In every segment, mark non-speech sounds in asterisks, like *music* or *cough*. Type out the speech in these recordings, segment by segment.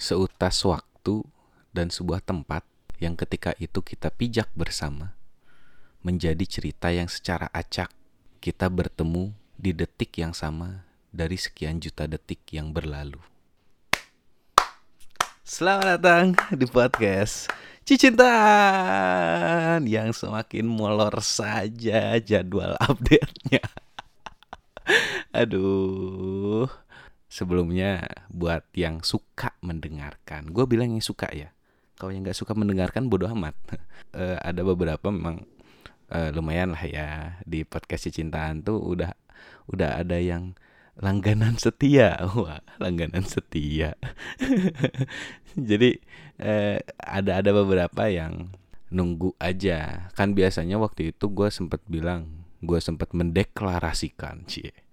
seutas waktu dan sebuah tempat yang ketika itu kita pijak bersama menjadi cerita yang secara acak kita bertemu di detik yang sama dari sekian juta detik yang berlalu. Selamat datang di podcast Cicintaan yang semakin molor saja jadwal update-nya. *laughs* Aduh, sebelumnya buat yang suka mendengarkan. Gue bilang yang suka ya. Kalau yang nggak suka mendengarkan bodoh amat. Uh, *laughs* ada beberapa memang uh, lumayan lah ya. Di podcast cintaan tuh udah udah ada yang langganan setia. *laughs* Wah langganan setia. *laughs* Jadi uh, ada ada beberapa yang nunggu aja. Kan biasanya waktu itu gue sempat bilang gue sempat mendeklarasikan cie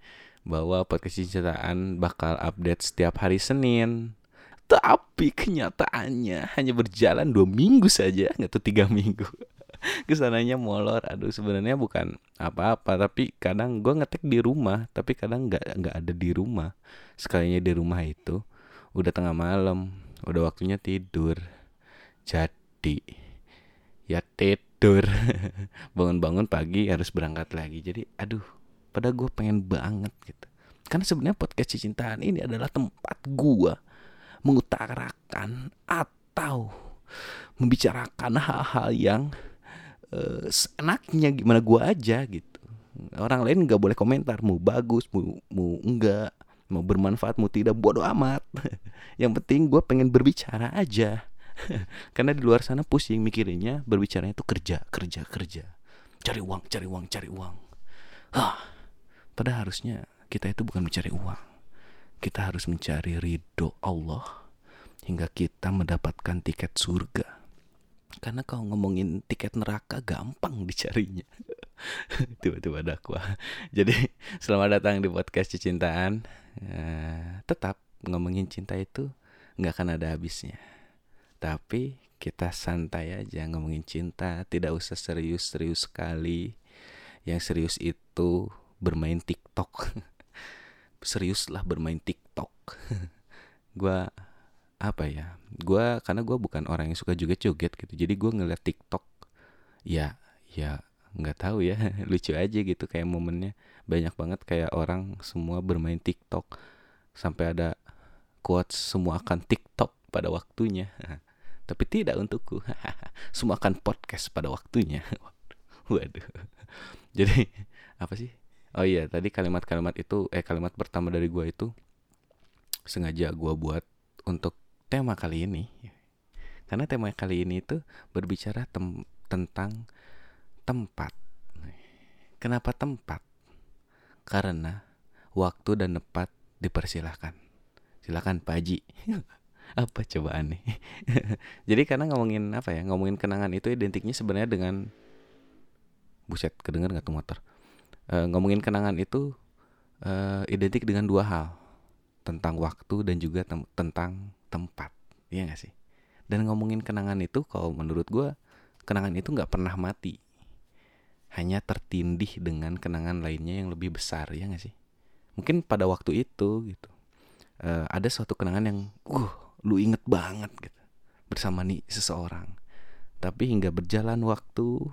bahwa podcast cintaan bakal update setiap hari Senin. Tapi kenyataannya hanya berjalan dua minggu saja, nggak tuh tiga *laughs* minggu. Ke sananya molor, aduh sebenarnya bukan apa-apa, tapi kadang gue ngetek di rumah, tapi kadang nggak nggak ada di rumah. Sekalinya di rumah itu udah tengah malam, udah waktunya tidur. Jadi ya tidur, *laughs* bangun-bangun pagi harus berangkat lagi. Jadi aduh pada gue pengen banget gitu. Karena sebenarnya podcast cintaan ini adalah tempat gue mengutarakan atau membicarakan hal-hal yang uh, seenaknya gimana gue aja gitu. Orang lain nggak boleh komentar mau bagus mau mau enggak mau bermanfaat mau tidak bodoh amat. *laughs* Yang penting gue pengen berbicara aja. *laughs* Karena di luar sana pusing mikirinnya berbicaranya itu kerja kerja kerja. Cari uang cari uang cari uang. Hah Padahal harusnya kita itu bukan mencari uang. Kita harus mencari ridho Allah hingga kita mendapatkan tiket surga. Karena kalau ngomongin tiket neraka gampang dicarinya. *laughs* Tiba-tiba dakwah. Jadi selamat datang di podcast Cintaan. Uh, tetap ngomongin cinta itu nggak akan ada habisnya. Tapi kita santai aja ngomongin cinta, tidak usah serius-serius sekali. Yang serius itu bermain TikTok. *laughs* Serius lah bermain TikTok. *laughs* Gue apa ya gue karena gue bukan orang yang suka joget-joget gitu jadi gue ngeliat TikTok ya ya nggak tahu ya *laughs* lucu aja gitu kayak momennya. Banyak banget kayak orang semua bermain TikTok sampai ada quotes semua akan TikTok pada waktunya. Tapi tidak untukku. Semua akan podcast pada waktunya. Waduh. Jadi apa sih oh iya tadi kalimat-kalimat itu eh kalimat pertama dari gue itu sengaja gue buat untuk tema kali ini. Karena tema kali ini itu berbicara tem tentang tempat. Kenapa tempat? Karena waktu dan tempat dipersilahkan. Silakan Pak Haji. *laughs* Apa cobaan nih? *laughs* Jadi karena ngomongin apa ya ngomongin kenangan itu identiknya sebenarnya dengan buset kedengar nggak tuh motor uh, ngomongin kenangan itu uh, identik dengan dua hal. Tentang waktu dan juga tem tentang tempat. Iya gak sih? Dan ngomongin kenangan itu kalau menurut gue kenangan itu nggak pernah mati. Hanya tertindih dengan kenangan lainnya yang lebih besar ya gak sih? Mungkin pada waktu itu gitu. Uh, ada suatu kenangan yang uh lu inget banget gitu. Bersama nih seseorang. Tapi hingga berjalan waktu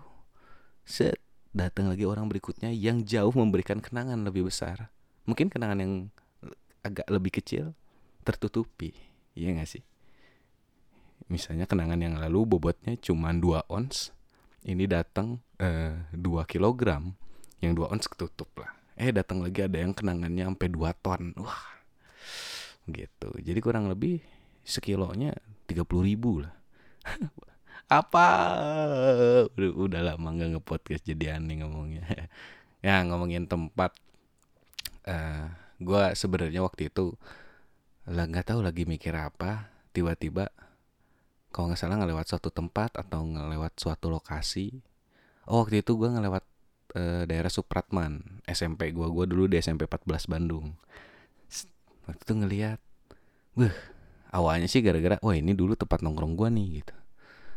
set datang lagi orang berikutnya yang jauh memberikan kenangan lebih besar. Mungkin kenangan yang agak lebih kecil tertutupi, iya gak sih? Misalnya kenangan yang lalu bobotnya cuma 2 ons, ini datang eh, 2 kilogram, yang 2 ons ketutup lah. Eh datang lagi ada yang kenangannya sampai 2 ton, wah gitu. Jadi kurang lebih sekilonya 30 ribu lah. *laughs* apa? Udah, udah lama nggak ngepodcast jadi aneh ngomongnya. *laughs* Ya ngomongin tempat. Uh, eh, gue sebenarnya waktu itu lah nggak tahu lagi mikir apa. Tiba-tiba kalau nggak salah ngelewat suatu tempat atau ngelewat suatu lokasi. Oh waktu itu gue ngelewat uh, daerah Supratman SMP gue gue dulu di SMP 14 Bandung. Waktu itu ngelihat Wah, awalnya sih gara-gara wah ini dulu tempat nongkrong gue nih gitu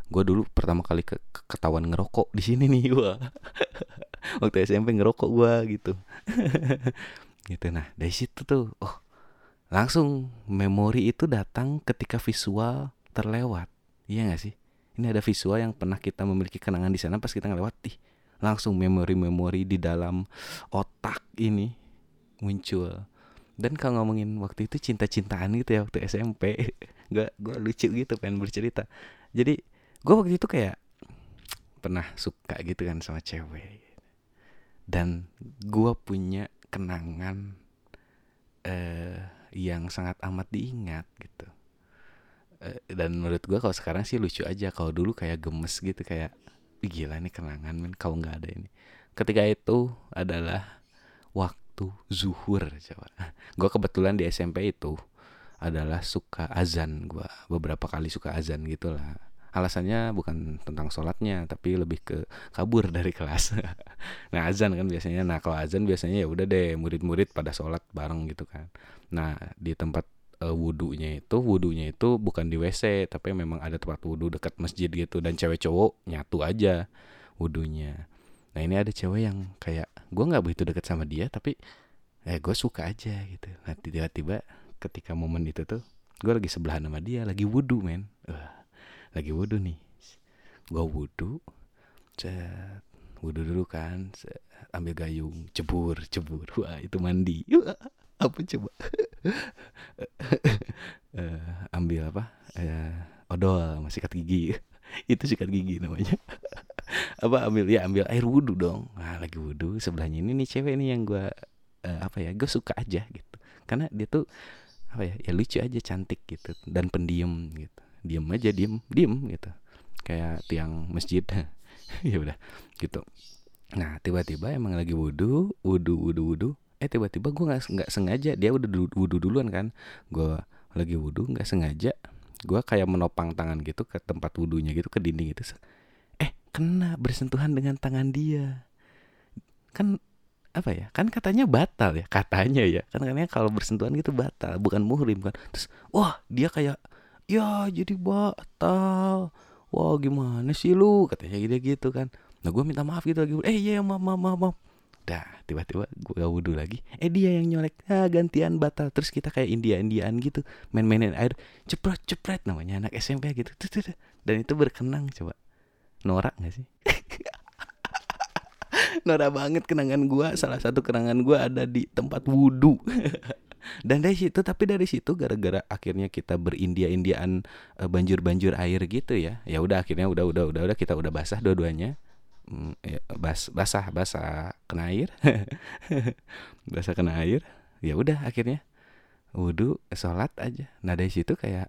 gue dulu pertama kali ke ketahuan ngerokok di sini nih gua. *laughs* Waktu SMP ngerokok gue gitu. *laughs* Gitu nah dari situ tuh oh langsung memori itu datang ketika visual terlewat. Iya gak sih? Ini ada visual yang pernah kita memiliki kenangan di sana pas kita ngelewat. Langsung memori-memori di dalam otak ini muncul. Dan kalau ngomongin waktu itu cinta-cintaan gitu ya waktu SMP gak *laughs* gue lucu gitu pengen bercerita. Jadi gue waktu itu kayak pernah suka gitu kan sama cewek. Dan gue punya kenangan eh yang sangat amat diingat gitu. Uh, dan menurut gue kalau sekarang sih lucu aja. Kalau dulu kayak gemes gitu kayak gila nih kenangan men kalau nggak ada ini. Ketika itu adalah waktu zuhur coba. *laughs* Gue kebetulan di SMP itu adalah suka azan gue beberapa kali suka azan gitulah alasannya bukan tentang sholatnya tapi lebih ke kabur *laughs* dari kelas. Nah azan kan biasanya. Nah kalau azan biasanya ya udah deh murid-murid pada sholat bareng gitu kan. Nah di tempat uh, wudhunya itu wudhunya itu bukan di WC tapi memang ada tempat wudhu dekat masjid gitu dan cewek cowok nyatu aja wudhunya nah ini ada cewek yang kayak gue nggak begitu dekat sama dia tapi eh gue suka aja gitu. Nah tiba-tiba ketika momen itu tuh gue lagi sebelahan sama dia lagi wudhu men. Uh, lagi wudhu nih. Gue wudhu cet wudhu dulu kan cet, ambil gayung cebur cebur. Wah itu mandi. Wah, *laughs* apa coba? Uh, *laughs* ambil apa? Uh, odol masih sikat gigi. *laughs* Itu sikat gigi namanya. Apa ambil? Ya ambil air wudhu dong. Nah lagi wudhu sebelahnya ini nih cewek nih yang gue uh, apa ya gue suka aja gitu. Karena dia tuh apa ya ya lucu aja cantik gitu dan pendiam gitu diem aja diem diem gitu. Kayak tiang masjid. *laughs* Ya udah gitu. Nah tiba-tiba emang lagi wudhu wudhu wudhu wudhu eh tiba-tiba gue nggak nggak sengaja. Dia udah wudhu duluan kan. Gue lagi wudhu nggak sengaja. Gue kayak menopang tangan gitu ke tempat wudhunya gitu ke dinding itu eh kena bersentuhan dengan tangan dia. Kan apa ya? Kan katanya batal ya? Katanya ya. Kan katanya kalau bersentuhan gitu batal bukan muhrim kan. Terus wah dia kayak ya jadi batal. Wah gimana sih lu? Katanya gitu gitu kan. Nah gue minta maaf gitu lagi. Eh iya maaf maaf maaf, maaf. dah tiba-tiba gue wudhu lagi. Eh dia yang nyolek. Ah gantian batal. Terus kita kayak India Indian gitu. Main-mainin air. Cepret cepret namanya anak SMP gitu. Dan itu berkenang coba. Norak gak sih? *laughs* Norak banget kenangan gue salah satu kenangan gue ada di tempat wudhu *laughs* dan dari situ tapi dari situ gara-gara akhirnya kita berindia-indiaan uh, banjur-banjur air gitu ya ya udah akhirnya udah udah udah udah kita udah basah dua-duanya. Mm, ya, bas basah basah kena air. *laughs* Basah kena air ya udah akhirnya wudhu sholat aja. Nah dari situ kayak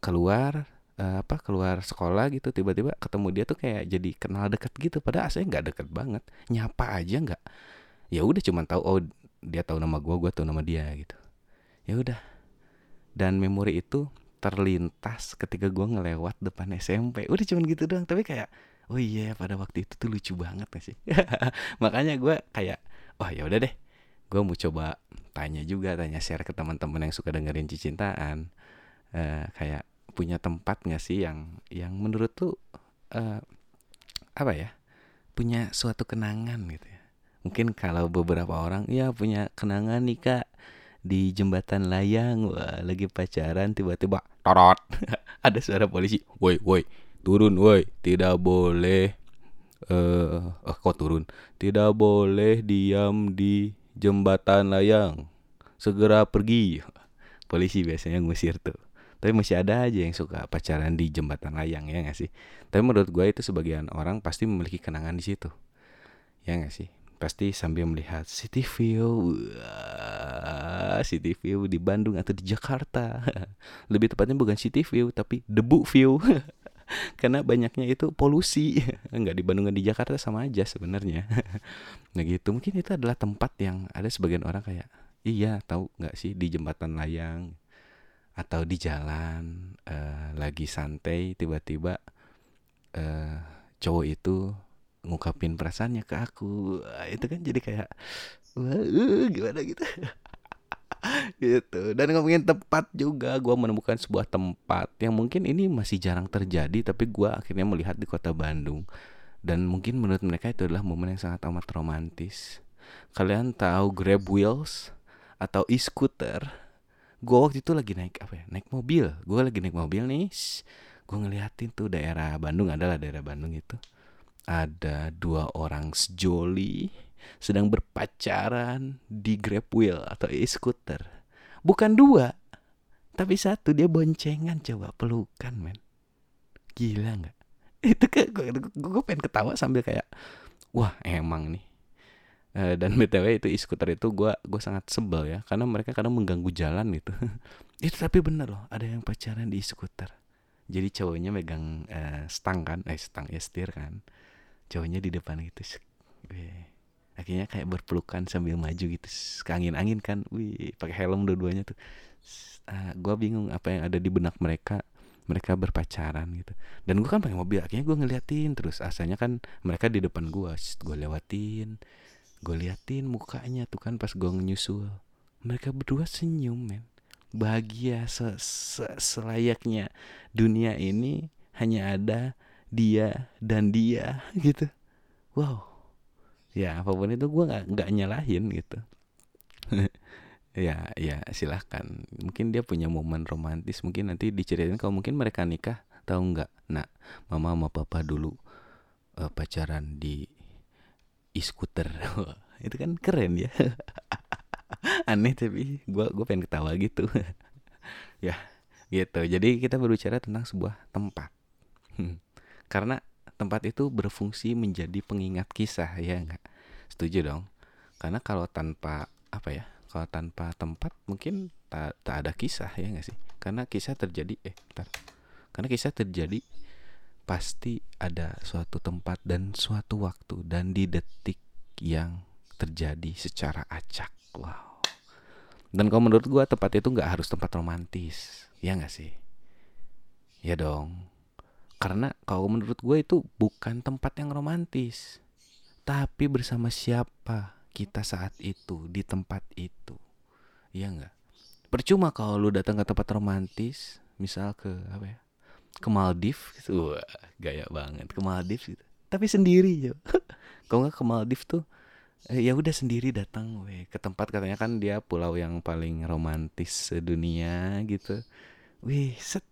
keluar uh, apa keluar sekolah gitu tiba-tiba ketemu dia tuh kayak jadi kenal deket gitu. Padahal aslinya nggak deket banget nyapa aja nggak. Ya udah cuma tahu oh dia tahu nama gue gue tahu nama dia gitu ya udah. Dan memori itu terlintas ketika gue ngelewat depan SMP udah cuman gitu doang tapi kayak oh iya pada waktu itu tuh lucu banget gak sih? *laughs* Makanya gue kayak oh ya udah deh. Gue mau coba tanya juga tanya share ke teman-teman yang suka dengerin cicintaan. Uh, kayak punya tempat gak sih yang yang menurut tuh uh, apa ya punya suatu kenangan gitu ya. Mungkin kalau beberapa orang ya punya kenangan nih kak di jembatan layang. Wah lagi pacaran tiba-tiba torot. *laughs* Ada suara polisi woi woi turun woi tidak boleh eh uh, kok turun? Tidak boleh diam di jembatan layang segera pergi. *laughs* Polisi biasanya ngusir tuh. Tapi masih ada aja yang suka pacaran di jembatan layang ya gak sih? Tapi menurut gue itu sebagian orang pasti memiliki kenangan di situ. Ya gak sih pasti sambil melihat city view. Wah, city view di Bandung atau di Jakarta. *laughs* Lebih tepatnya bukan city view tapi debu view. *laughs* Karena banyaknya itu polusi. *laughs* Nggak di Bandung di Jakarta sama aja sebenarnya. Nah gitu. Mungkin itu adalah tempat yang ada sebagian orang kayak iya tahu nggak sih di jembatan layang atau di jalan uh, lagi santai tiba-tiba uh, cowok itu ngungkapin perasaannya ke aku. Itu kan jadi kayak uh, gimana gitu? *laughs* Gitu. Dan ngomongin tempat juga gue menemukan sebuah tempat yang mungkin ini masih jarang terjadi tapi gue akhirnya melihat di kota Bandung. Dan mungkin menurut mereka itu adalah momen yang sangat amat romantis. Kalian tahu Grab Wheels atau e-scooter? Gue waktu itu lagi naik apa ya naik mobil. Gue lagi naik mobil nih gue ngeliatin tuh daerah Bandung adalah daerah Bandung itu ada dua orang sejoli sedang berpacaran di grab wheel atau e-scooter. Bukan dua tapi satu. Dia boncengan coba pelukan men. Gila nggak? *laughs* Itu kayak gue, pengen ketawa sambil kayak wah emang nih. Eh, dan *laughs* btw itu e-scooter itu gue gue sangat sebel ya karena mereka kadang mengganggu jalan gitu. *laughs* Itu tapi bener loh ada yang pacaran di e-scooter. Jadi cowoknya megang uh, stang kan eh stang ya setir kan cowoknya di depan gitu akhirnya kayak berpelukan sambil maju gitu angin angin kan. Wih pakai helm dua-duanya tuh. Uh, ah, gue bingung apa yang ada di benak mereka. Mereka berpacaran gitu. Dan gue kan pakai mobil akhirnya gue ngeliatin terus. Asalnya kan mereka di depan gue gue lewatin. Gue liatin mukanya tuh kan pas gue nyusul. Mereka berdua senyum men. Bahagia -se selayaknya dunia ini hanya ada dia dan dia gitu. Wow. Ya apa pun itu gue nggak nggak nyalahin gitu. *laughs* Ya ya silahkan mungkin dia punya momen romantis mungkin nanti diceritain kalau mungkin mereka nikah tahu nggak? Nah mama sama papa dulu uh, pacaran di e-scooter. *laughs* Itu kan keren ya. *laughs* Aneh tapi gue gue pengen ketawa gitu. Ya gitu. Jadi kita berbicara tentang sebuah tempat. Hmm. Karena tempat itu berfungsi menjadi pengingat kisah ya nggak setuju dong karena kalau tanpa apa ya kalau tanpa tempat mungkin tak tak ada kisah ya nggak sih karena kisah terjadi eh bentar. karena kisah terjadi pasti ada suatu tempat dan suatu waktu dan di detik yang terjadi secara acak. Wow. Dan kalau menurut gue tempat itu nggak harus tempat romantis, ya nggak sih? Ya dong. Karena kalau menurut gue itu bukan tempat yang romantis, tapi bersama siapa kita saat itu di tempat itu, ya nggak? Percuma kalau lu datang ke tempat romantis, misal ke apa ya? Ke Maldives gitu. Wah, gaya banget ke Maldives gitu. Tapi sendiri, yo. *laughs* kalau nggak ke Maldives tuh eh, ya udah sendiri datang we ke tempat katanya kan dia pulau yang paling romantis sedunia gitu wih set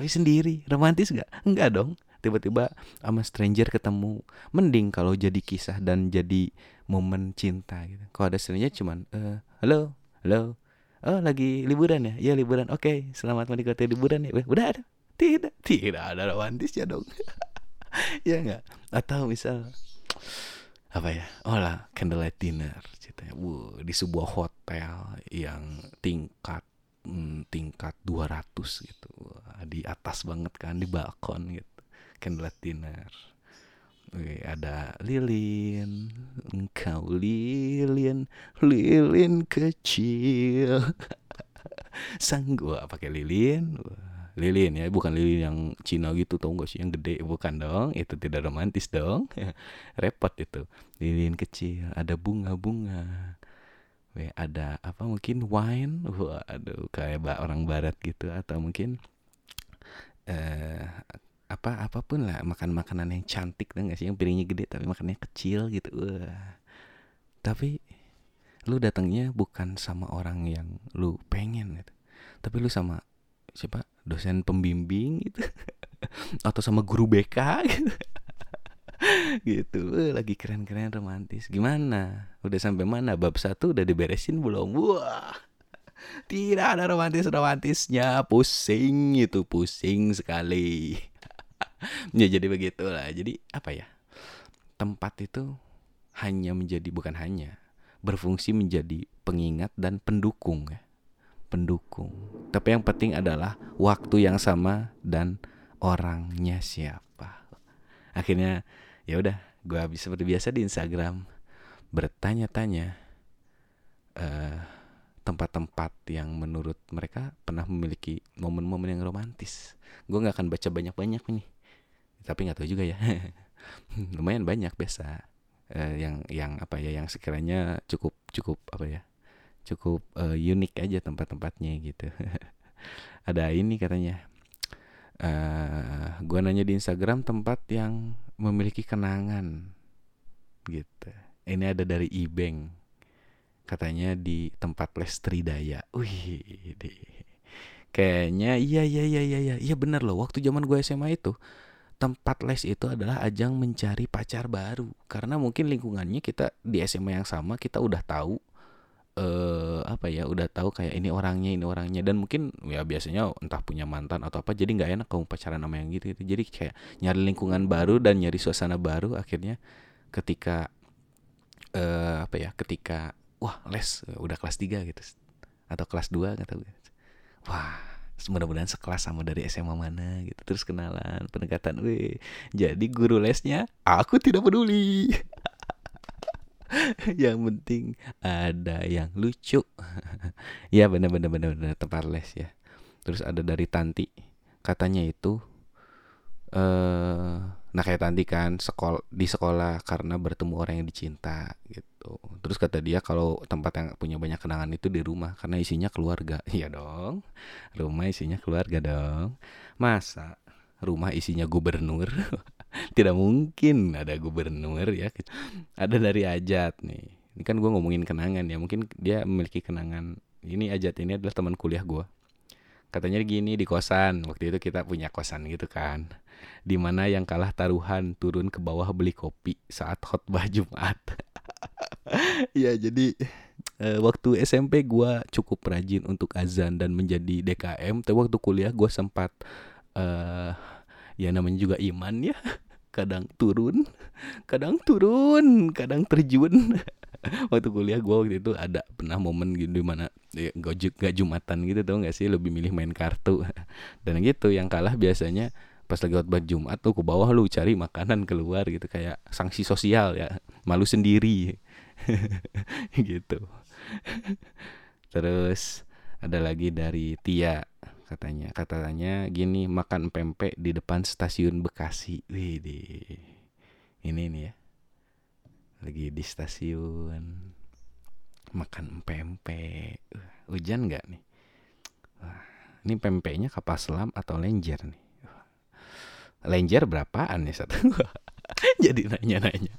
tapi sendiri romantis gak enggak dong. Tiba-tiba sama stranger ketemu. Mending kalau jadi kisah dan jadi momen cinta gitu. Kalau ada stranger cuman uh, halo halo. Oh lagi liburan ya? Ya liburan. Oke okay, selamat menikmati liburan ya. Udah ada? Tidak tidak ada romantisnya dong. *laughs* Ya enggak atau misal apa ya? Oh lah candlelight dinner ceritanya. Wow, di sebuah hotel yang tingkat hmm, tingkat 200 gitu di atas banget kan di balkon gitu. Candlelight dinner. Oke, ada lilin, engkau lilin, lilin kecil. *laughs* Sang gua pakai lilin, lilin ya bukan lilin yang Cina gitu tau gak sih? Yang gede bukan dong. Itu tidak romantis dong. *laughs* Repot itu. Lilin kecil ada bunga-bunga. Ada apa mungkin wine? Wah aduh kayak orang barat gitu atau mungkin eh apa apa pun lah makan makanan yang cantik dong gak sih? Yang piringnya gede tapi makannya kecil gitu. Wah. Tapi lu datangnya bukan sama orang yang lu pengen gitu. Tapi lu sama siapa? Dosen pembimbing gitu. *laughs* Atau sama guru BK gitu. *laughs* Gitu. Lagi keren-keren romantis. Gimana? Udah sampai mana? Bab satu udah diberesin belum? Wah tidak ada romantis romantisnya pusing itu pusing sekali. *laughs* Ya jadi begitulah. Jadi apa ya? Tempat itu hanya menjadi bukan hanya berfungsi menjadi pengingat dan pendukung ya. Pendukung. Tapi yang penting adalah waktu yang sama dan orangnya siapa. Akhirnya ya udah, gue habis seperti biasa di Instagram. Bertanya-tanya eh, tempat-tempat yang menurut mereka pernah memiliki momen-momen yang romantis. Gue nggak akan baca banyak-banyak nih, tapi nggak tahu juga ya. *laughs* Lumayan banyak biasa. Uh, yang yang apa ya yang sekiranya cukup cukup apa ya cukup uh, unik aja tempat-tempatnya gitu. *laughs* Ada ini katanya. Uh, eh, gue nanya di Instagram tempat yang memiliki kenangan gitu. Ini ada dari eBank katanya di tempat les Tridaya. Wih. Kayaknya iya iya iya iya iya iya bener loh. Waktu zaman gue SMA itu tempat les itu adalah ajang mencari pacar baru karena mungkin lingkungannya kita di SMA yang sama kita udah tahu eh apa ya udah tahu kayak ini orangnya ini orangnya dan mungkin ya biasanya entah punya mantan atau apa jadi nggak enak kamu pacaran sama yang gitu, gitu jadi kayak nyari lingkungan baru dan nyari suasana baru akhirnya ketika eh apa ya ketika wah les. Udah kelas 3 gitu. Atau kelas 2 gitu wah mudah-mudahan sekelas sama dari SMA mana gitu. Terus kenalan pendekatan. Weh jadi guru lesnya aku tidak peduli. *laughs* Yang penting ada yang lucu. *laughs* Ya bener-bener bener-bener tempat les ya. Terus ada dari Tanti. Katanya itu eh nah kayak Tanti kan sekolah di sekolah karena bertemu orang yang dicinta gitu. Terus kata dia kalau tempat yang punya banyak kenangan itu di rumah karena isinya keluarga. *laughs* Iya dong rumah isinya keluarga dong. Masa rumah isinya gubernur? *laughs* Tidak mungkin ada gubernur ya. Ada dari Ajat nih. Ini kan gue ngomongin kenangan ya mungkin dia memiliki kenangan ini Ajat ini adalah teman kuliah gue katanya gini di kosan waktu itu kita punya kosan gitu kan di mana yang kalah taruhan turun ke bawah beli kopi saat khotbah *laughs* Jumat. ya jadi uh, waktu SMP gue cukup rajin untuk azan dan menjadi DKM. Tapi waktu kuliah gue sempat uh, ya namanya juga iman ya. *laughs* Kadang turun, kadang turun, kadang terjun. *laughs* waktu kuliah gue waktu itu ada pernah momen gitu di mana ya, gak, gak jumatan gitu tau gak sih? Lebih milih main kartu. *laughs* Dan gitu yang kalah biasanya pas lagi khotbah Jumat tuh ke bawah lu cari makanan keluar gitu kayak sanksi sosial ya malu sendiri. *laughs* Gitu. Terus ada lagi dari Tia katanya. Katanya gini makan pempek di depan stasiun Bekasi. Wih ini nih ya. Lagi di stasiun. Makan pempek. Hujan nggak nih? Wah, ini pempeknya kapal selam atau lenjer nih? Lenjer berapaan ya satu? *laughs* jadi nanya-nanya.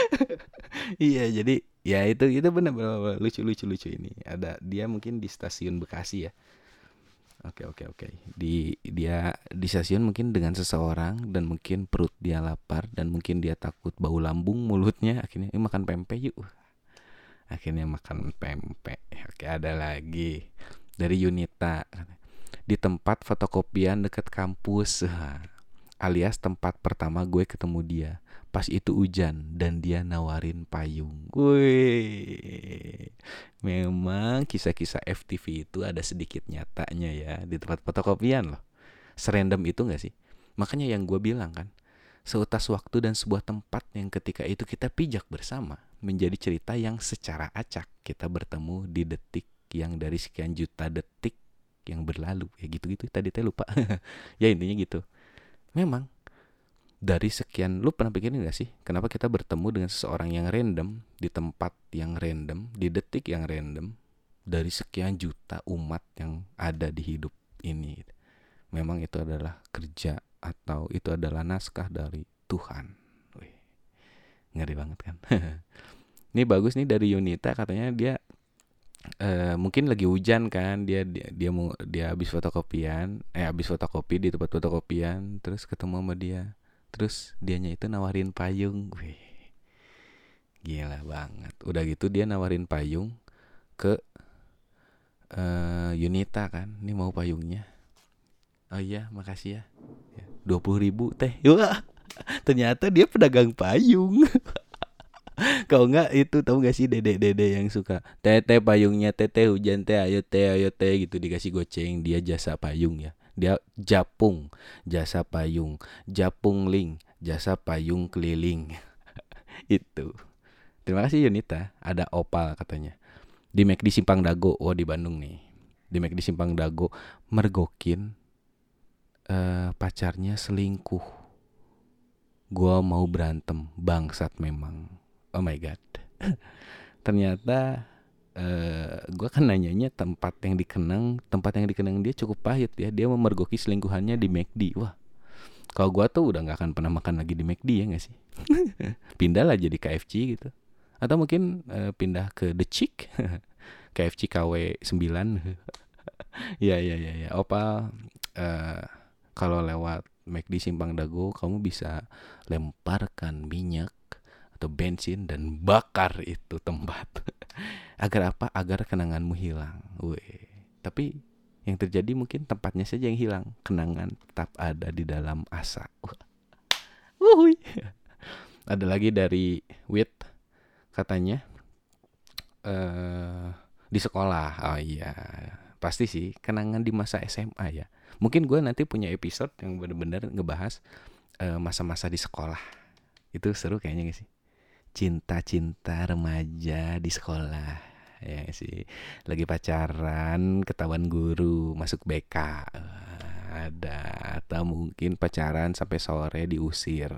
*laughs* iya, jadi ya itu itu benar benar lucu lucu lucu ini. Ada dia mungkin di stasiun Bekasi ya. Oke oke oke. Di dia di stasiun mungkin dengan seseorang dan mungkin perut dia lapar dan mungkin dia takut bau lambung mulutnya akhirnya eh, makan pempek yuk. Akhirnya makan pempek. Oke ada lagi dari Yunita di tempat fotokopian dekat kampus alias tempat pertama gue ketemu dia. Pas itu hujan dan dia nawarin payung. Gue memang kisah-kisah FTV itu ada sedikit nyatanya ya di tempat fotokopian loh. Serandom itu gak sih? Makanya yang gue bilang kan seutas waktu dan sebuah tempat yang ketika itu kita pijak bersama menjadi cerita yang secara acak kita bertemu di detik yang dari sekian juta detik yang berlalu. Ya gitu-gitu tadi teh lupa. *laughs* Ya intinya gitu memang. Dari sekian lu pernah pikirin gak sih kenapa kita bertemu dengan seseorang yang random di tempat yang random di detik yang random dari sekian juta umat yang ada di hidup ini? Memang itu adalah kerja atau itu adalah naskah dari Tuhan. Ngeri banget kan? *laughs* Ini bagus nih dari Yunita katanya dia uh, mungkin lagi hujan kan dia dia dia mau dia habis fotokopian eh habis fotokopi di tempat fotokopian terus ketemu sama dia. Terus dianya itu nawarin payung. Wih, gila banget. Udah gitu dia nawarin payung ke uh, Yunita kan ini mau payungnya. Oh iya makasih ya, ya dua puluh ribu teh. *laughs* Wah ternyata dia pedagang payung *laughs* Kau enggak itu tahu gak sih dede-dede yang suka tete payungnya tete hujan teh ayo teh ayo teh gitu dikasih goceng dia jasa payung ya. Dia japung jasa payung, japung link jasa payung keliling. *laughs* itu. Terima kasih Yunita. Ada opal katanya. Di Mac di Simpang Dago. Oh di Bandung nih. Di Mac di Simpang Dago mergokin uh, pacarnya selingkuh. Gua mau berantem, bangsat memang oh my god. *laughs* Ternyata uh, eh, gue kan nanyanya tempat yang dikenang tempat yang dikenang dia cukup pahit ya. Dia memergoki selingkuhannya di McD wah. Kalau gue tuh udah nggak akan pernah makan lagi di McD ya nggak sih? *laughs* Pindah lah jadi KFC gitu. Atau mungkin uh, pindah ke The Chick. KFC KW 9 ya ya ya ya. Opa uh, kalau lewat McD Simpang Dago kamu bisa lemparkan minyak atau bensin dan bakar itu tempat. *laughs* Agar apa? Agar kenanganmu hilang. Weh. tapi yang terjadi mungkin tempatnya saja yang hilang. Kenangan tetap ada di dalam asa. Wuhui. *laughs* ada lagi dari Wit katanya uh, di sekolah. Oh iya. Pasti sih kenangan di masa SMA ya. Mungkin gue nanti punya episode yang bener-bener ngebahas eh, masa-masa di sekolah. Itu seru kayaknya gak sih cinta-cinta remaja di sekolah ya sih lagi pacaran ketahuan guru masuk BK ada atau mungkin pacaran sampai sore diusir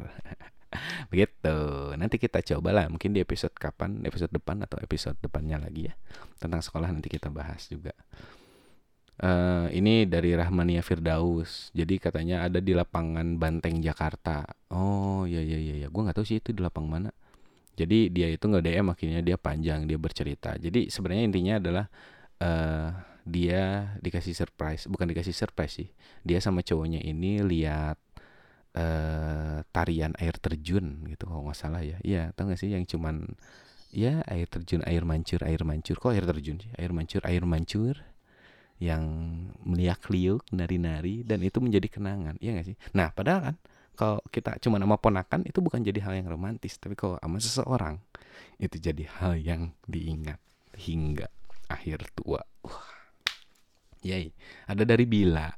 *laughs* begitu nanti kita coba lah mungkin di episode kapan episode depan atau episode depannya lagi ya tentang sekolah nanti kita bahas juga Uh, ini dari Rahmania Firdaus. Jadi katanya ada di lapangan Banteng Jakarta. Oh iya iya iya. Ya. Gue nggak tahu sih itu di lapang mana. Jadi dia itu nggak DM akhirnya dia panjang dia bercerita. Jadi sebenarnya intinya adalah uh, dia dikasih surprise, bukan dikasih surprise sih. Dia sama cowoknya ini lihat uh, tarian air terjun gitu kalau nggak salah ya. Iya, tau gak sih yang cuman ya air terjun, air mancur, air mancur. Kok air terjun sih? Air mancur, air mancur yang meliak liuk nari-nari dan itu menjadi kenangan iya gak sih nah padahal kan kalau kita cuma nama ponakan itu bukan jadi hal yang romantis tapi kalau sama seseorang itu jadi hal yang diingat hingga akhir tua. Wah. Yai ada dari Bila.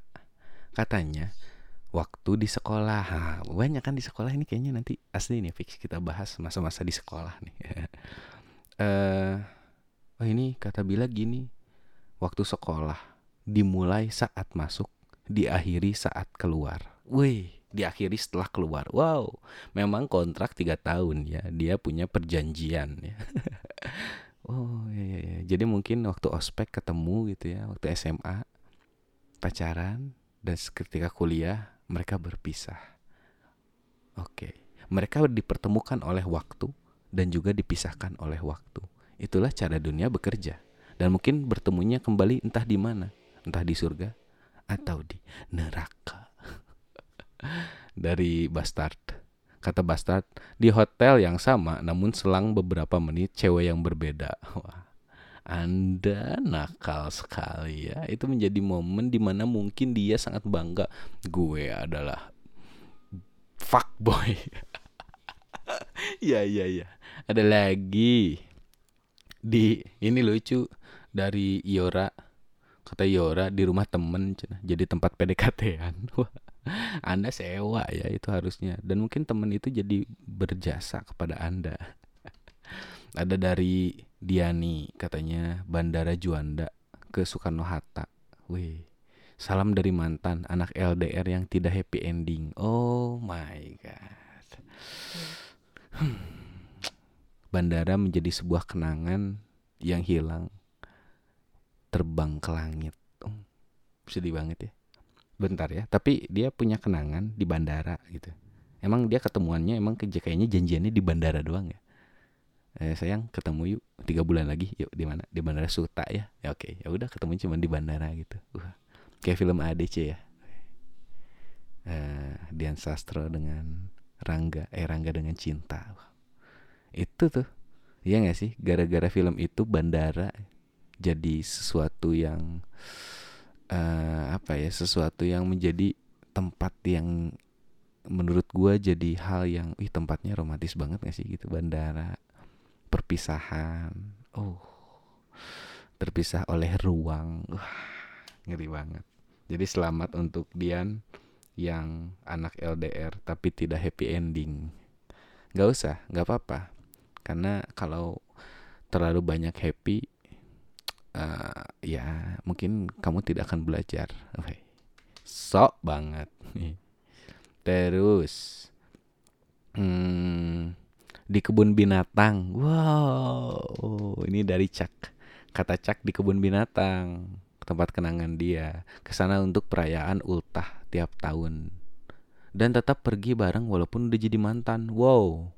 Katanya waktu di sekolah. Nah, banyak kan di sekolah ini kayaknya nanti asli nih fix kita bahas masa-masa di sekolah nih. Uh, *laughs* oh ini kata Bila gini waktu sekolah dimulai saat masuk, diakhiri saat keluar. Wih, diakhiri setelah keluar. Wow, memang kontrak tiga tahun ya. Dia punya perjanjian ya. *laughs* oh iya, iya iya. Jadi mungkin waktu ospek ketemu gitu ya, waktu SMA pacaran dan ketika kuliah mereka berpisah. Oke, mereka dipertemukan oleh waktu dan juga dipisahkan oleh waktu. Itulah cara dunia bekerja. Dan mungkin bertemunya kembali entah di mana entah di surga atau di neraka. Dari Bastard. Kata Bastard, di hotel yang sama namun selang beberapa menit cewek yang berbeda. *laughs* Wah. Anda nakal sekali ya. Itu menjadi momen di mana mungkin dia sangat bangga. Gue adalah fuckboy. *laughs* ya ya ya. Ada lagi di ini lucu dari Iora kata Yora di rumah temen jadi tempat PDKT-an *laughs* *laughs* anda sewa ya itu harusnya. Dan mungkin temen itu jadi berjasa kepada anda. *laughs* Ada dari Diani katanya Bandara Juanda ke Soekarno Hatta. Wih salam dari mantan anak LDR yang tidak happy ending. Oh my god. Bandara menjadi sebuah kenangan yang hilang terbang ke langit. Oh, sedih banget ya. Bentar ya, tapi dia punya kenangan di bandara gitu. Emang dia ketemuannya emang kayaknya janjiannya di bandara doang ya. Eh, sayang ketemu yuk tiga bulan lagi yuk di mana? Di bandara Suta ya? Ya oke. Ya udah ketemu cuma di bandara gitu. Uh, kayak film ADC ya. Uh, Dian Sastro dengan Rangga eh Rangga dengan cinta. Itu tuh. Iya gak sih? Gara-gara film itu bandara jadi sesuatu yang uh, apa ya sesuatu yang menjadi tempat yang menurut gua jadi hal yang ih tempatnya romantis banget gak sih gitu? Bandara perpisahan oh terpisah oleh ruang. Wah ngeri banget. Jadi selamat untuk Dian yang anak LDR tapi tidak happy ending. Nggak usah nggak apa-apa. Karena kalau terlalu banyak happy uh, ya mungkin kamu tidak akan belajar. Sok banget. *laughs* Terus hmm, di kebun binatang. Wow ini dari Cak. Kata Cak di kebun binatang. Tempat kenangan dia. Ke sana untuk perayaan ultah tiap tahun. Dan tetap pergi bareng walaupun udah jadi mantan. Wow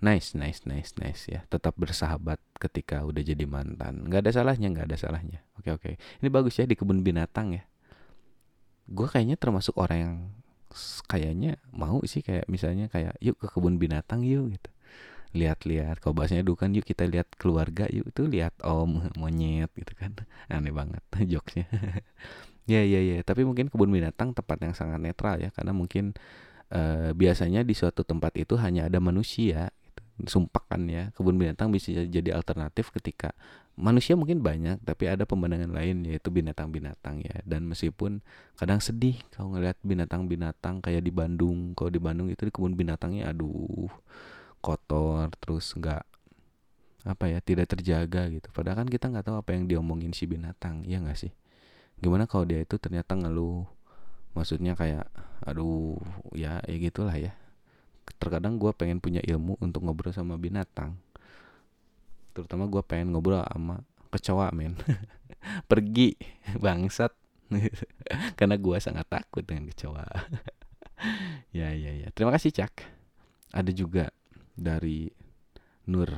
nice nice nice nice ya. Tetap bersahabat ketika udah jadi mantan. Nggak ada salahnya nggak ada salahnya. Oke oke. Ini bagus ya di kebun binatang ya. Gue kayaknya termasuk orang yang kayaknya mau sih kayak misalnya kayak yuk ke kebun binatang yuk gitu. Lihat-lihat kalau bahasanya dulu kan yuk kita lihat keluarga yuk. Tuh lihat om monyet gitu kan. *laughs* Aneh banget *laughs* jokesnya. *laughs* Ya ya ya. Tapi mungkin kebun binatang tempat yang sangat netral ya. Karena mungkin uh, biasanya di suatu tempat itu hanya ada manusia sumpahkan ya kebun binatang bisa jadi alternatif ketika manusia mungkin banyak tapi ada pemandangan lain yaitu binatang-binatang ya. Dan meskipun kadang sedih kalau ngeliat binatang-binatang kayak di Bandung. Kalau di Bandung itu di kebun binatangnya aduh kotor terus nggak apa ya tidak terjaga gitu. Padahal kan kita nggak tahu apa yang diomongin si binatang ya nggak sih? Gimana kalau dia itu ternyata ngeluh? Maksudnya kayak aduh ya ya gitulah ya terkadang gue pengen punya ilmu untuk ngobrol sama binatang. Terutama gue pengen ngobrol sama kecoa men. *laughs* Pergi *laughs* bangsat. *laughs* Karena gue sangat takut dengan kecoa. Ya ya ya. Terima kasih cak. Ada juga dari Nur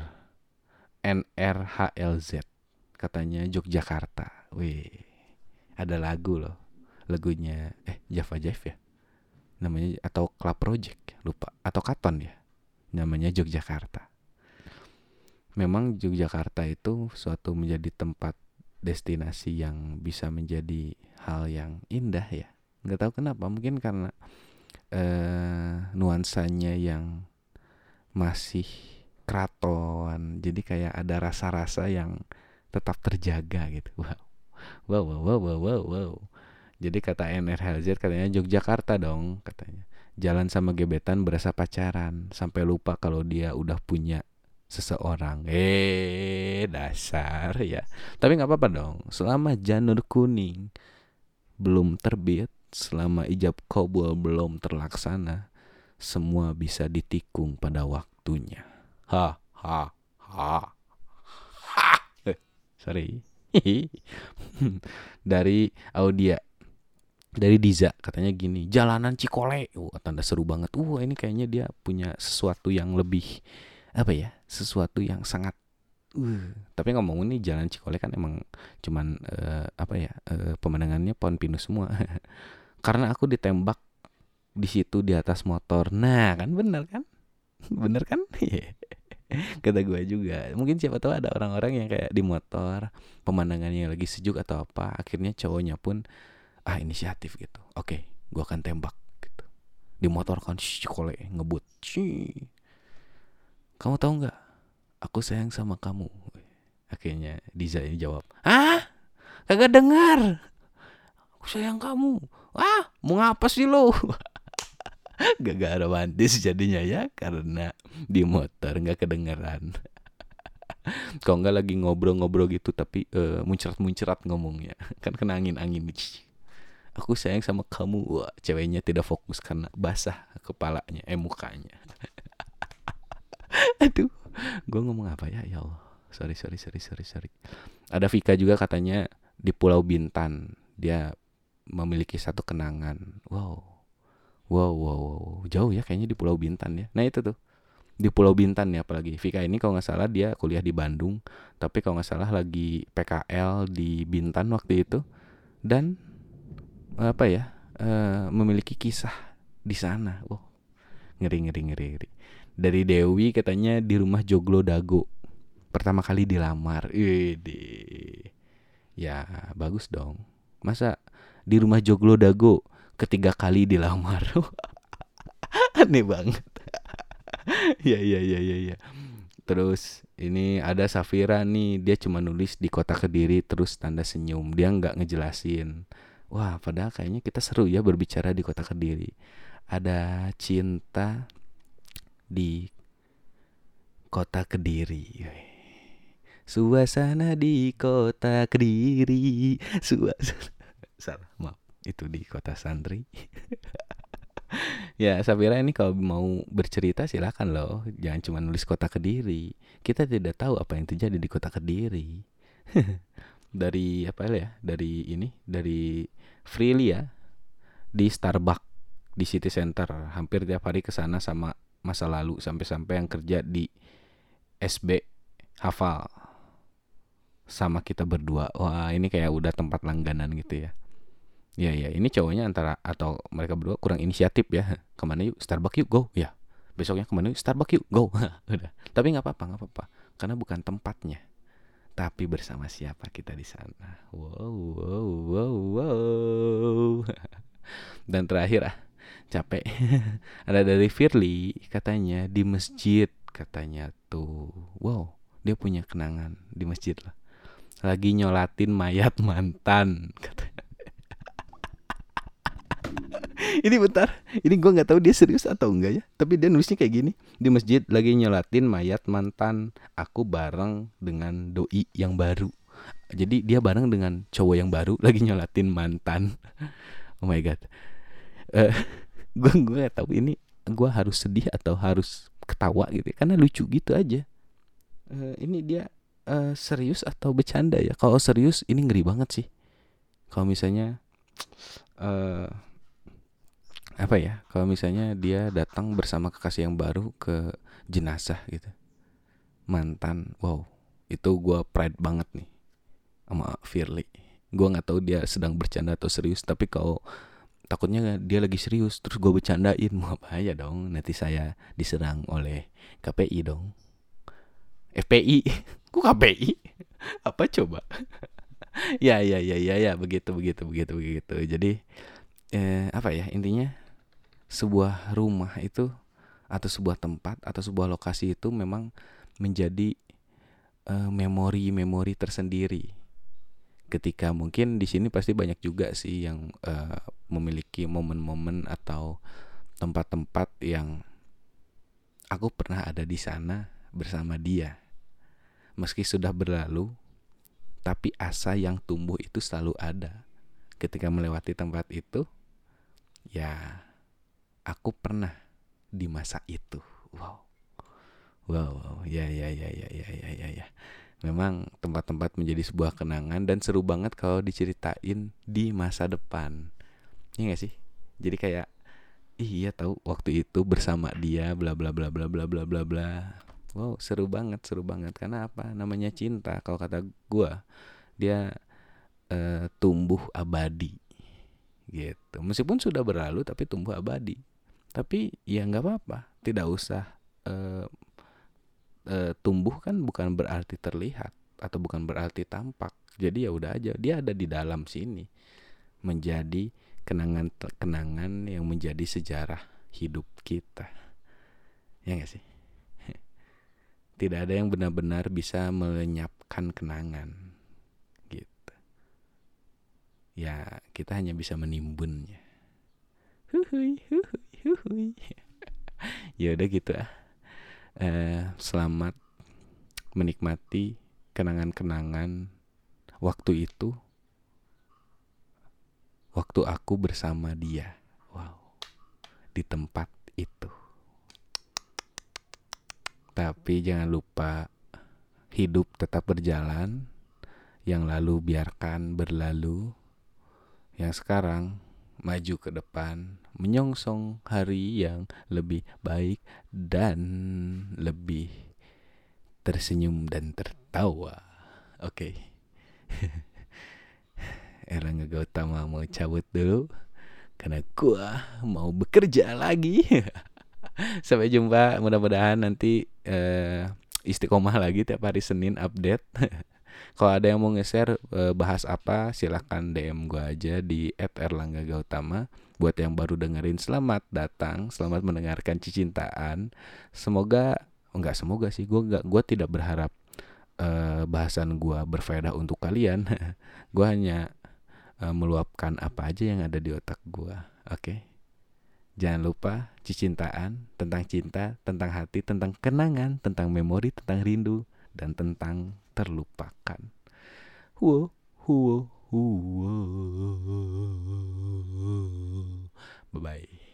NRHLZ katanya Yogyakarta. Wih ada lagu loh lagunya eh Java Jive ya namanya atau Club Project lupa. Atau Katon ya. Namanya Yogyakarta. Memang Yogyakarta itu suatu menjadi tempat destinasi yang bisa menjadi hal yang indah ya. Nggak tahu kenapa. Mungkin karena eh, nuansanya yang masih keraton. Jadi kayak ada rasa-rasa yang tetap terjaga gitu. Wow. Wow wow wow wow wow, wow. Jadi kata NRHZ katanya Yogyakarta dong katanya. Jalan sama gebetan berasa pacaran sampai lupa kalau dia udah punya seseorang. Eh dasar ya. Tapi nggak apa-apa dong. Selama janur kuning belum terbit, selama ijab kabul belum terlaksana, semua bisa ditikung pada waktunya. Ha ha ha. ha. Eh, sorry. *laughs* Dari Audia dari Diza katanya gini jalanan Cikole. Uh tanda seru banget. Uh ini kayaknya dia punya sesuatu yang lebih apa ya sesuatu yang sangat uh. Tapi ngomong ini jalan Cikole kan emang cuman uh, apa ya uh, pemandangannya pohon pinus semua. *laughs* Karena aku ditembak di situ di atas motor. Nah kan bener kan? *laughs* Bener kan? *laughs* Kata gue juga. Mungkin siapa tahu ada orang-orang yang kayak di motor pemandangannya lagi sejuk atau apa akhirnya cowoknya pun ah inisiatif gitu. Oke okay, gue akan tembak gitu. Di motor kan kole ngebut. Shhh. kamu tahu nggak? Aku sayang sama kamu. Akhirnya Diza ini jawab ah kagak dengar. Aku sayang kamu. Ah mau ngapa sih lo *laughs* gak romantis jadinya ya karena di motor nggak kedengeran. *laughs* Kalau nggak lagi ngobrol-ngobrol gitu tapi uh, muncrat-muncrat ngomongnya. *laughs* Kan kena angin-angin aku sayang sama kamu. Wah ceweknya tidak fokus karena basah kepalanya eh mukanya. *laughs* Aduh gue ngomong apa ya? Ya Allah. Sorry sorry sorry sorry sorry. Ada Vika juga katanya di Pulau Bintan dia memiliki satu kenangan. Wow. Wow wow, wow. jauh ya kayaknya di Pulau Bintan ya. Nah itu tuh. Di Pulau Bintan ya apalagi. Vika ini kalau nggak salah dia kuliah di Bandung tapi kalau nggak salah lagi PKL di Bintan waktu itu. Dan apa ya uh, memiliki kisah di sana. Wow, ngeri ngeri ngeri ngeri. Dari Dewi katanya di rumah Joglo Dago pertama kali dilamar. Ide. Ya bagus dong. Masa di rumah Joglo Dago ketiga kali dilamar. *laughs* Aneh banget. *laughs* ya ya ya ya ya. Terus ini ada Safira nih, dia cuma nulis di kota Kediri terus tanda senyum. Dia nggak ngejelasin Wah, padahal kayaknya kita seru ya berbicara di kota Kediri. Ada cinta di kota Kediri. Suasana di kota Kediri. Suasana salah, maaf. Itu di kota Santri. *laughs* ya, Sabira ini kalau mau bercerita silakan loh. Jangan cuma nulis kota Kediri. Kita tidak tahu apa yang terjadi di kota Kediri. *laughs* dari apa ya? Dari ini, dari Freely ya di Starbucks di City Center. Hampir tiap hari ke sana sama masa lalu sampai-sampai yang kerja di SB hafal. Sama kita berdua. Wah ini kayak udah tempat langganan gitu ya. Ya ya ini cowoknya antara atau mereka berdua kurang inisiatif ya. *laughs* Ke mana yuk? Starbucks yuk go. Ya besoknya ke mana yuk? Starbucks yuk go. *laughs* Udah. Tapi nggak apa-apa nggak apa-apa. Karena bukan tempatnya tapi bersama siapa kita di sana? Wow wow wow wow. *laughs* Dan terakhir ah capek. *laughs* Ada dari Firly katanya di masjid katanya tuh. Wow dia punya kenangan di masjid lah. Lagi nyolatin mayat mantan *laughs* katanya ini bentar. Ini gue nggak tahu dia serius atau enggak ya tapi dia nulisnya kayak gini. Di masjid lagi nyolatin mayat mantan aku bareng dengan doi yang baru. Jadi dia bareng dengan cowok yang baru *laughs* lagi nyolatin mantan. Oh my god. *laughs* Uh, gue gue nggak tahu ini gue harus sedih atau harus ketawa gitu ya, karena lucu gitu aja. Uh, ini dia uh, serius atau bercanda ya? Kalau serius ini ngeri banget sih. Kalau misalnya uh, apa ya kalau misalnya dia datang bersama kekasih yang baru ke jenazah gitu. Mantan wow itu gue pride banget nih sama Firly. Gue nggak tahu dia sedang bercanda atau serius tapi kalau takutnya dia lagi serius terus gue bercandain mau *laughs* bahaya dong nanti saya diserang oleh KPI dong. FPI *laughs* kok KPI *laughs* apa coba? Ya ya ya ya ya begitu begitu begitu begitu. Jadi eh, apa ya intinya sebuah rumah itu atau sebuah tempat atau sebuah lokasi itu memang menjadi memori-memori uh, tersendiri. Ketika mungkin di sini pasti banyak juga sih yang uh, memiliki momen-momen atau tempat-tempat yang aku pernah ada di sana bersama dia. Meski sudah berlalu, tapi asa yang tumbuh itu selalu ada. Ketika melewati tempat itu, ya aku pernah di masa itu. Wow. Wow, wow. Ya, ya, ya, ya, ya, ya, ya, ya. Memang tempat-tempat menjadi sebuah kenangan dan seru banget kalau diceritain di masa depan. Iya gak sih? Jadi kayak iya tahu waktu itu bersama dia bla bla bla bla bla bla bla bla. Wow, seru banget, seru banget. Karena apa? Namanya cinta. Kalau kata gua, dia uh, tumbuh abadi gitu. Meskipun sudah berlalu tapi tumbuh abadi tapi ya nggak apa-apa. Tidak usah uh, uh, tumbuh kan bukan berarti terlihat atau bukan berarti tampak. Jadi ya udah aja dia ada di dalam sini menjadi kenangan-kenangan yang menjadi sejarah hidup kita. Ya nggak sih? *laughs* Tidak ada yang benar-benar bisa melenyapkan kenangan gitu. Ya kita hanya bisa menimbunnya. Huhui huhui *laughs* ya udah gitu ah. Eh, selamat menikmati kenangan-kenangan waktu itu. Waktu aku bersama dia. Wow. Di tempat itu. Tapi jangan lupa hidup tetap berjalan. Yang lalu biarkan berlalu. Yang sekarang maju ke depan, menyongsong hari yang lebih baik dan lebih tersenyum dan tertawa. Oke. *laughs* Okay. Erlangga Gautama mau cabut dulu karena gua mau bekerja lagi. *laughs* Sampai jumpa, mudah-mudahan nanti uh, istiqomah lagi tiap hari Senin update. *laughs* Kalau ada yang mau nge-share e, bahas apa, silahkan DM gue aja di @erlangga_gautama. Buat yang baru dengerin, selamat datang, selamat mendengarkan cicintaan. Semoga, enggak semoga sih, gue enggak, gue tidak berharap e, bahasan gue berfaedah untuk kalian. *laughs* gue hanya e, meluapkan apa aja yang ada di otak gue. Oke. Okay? Jangan lupa cicintaan, tentang cinta, tentang hati, tentang kenangan, tentang memori, tentang rindu, dan tentang terlupakan. Huo, huo, huo. Bye bye.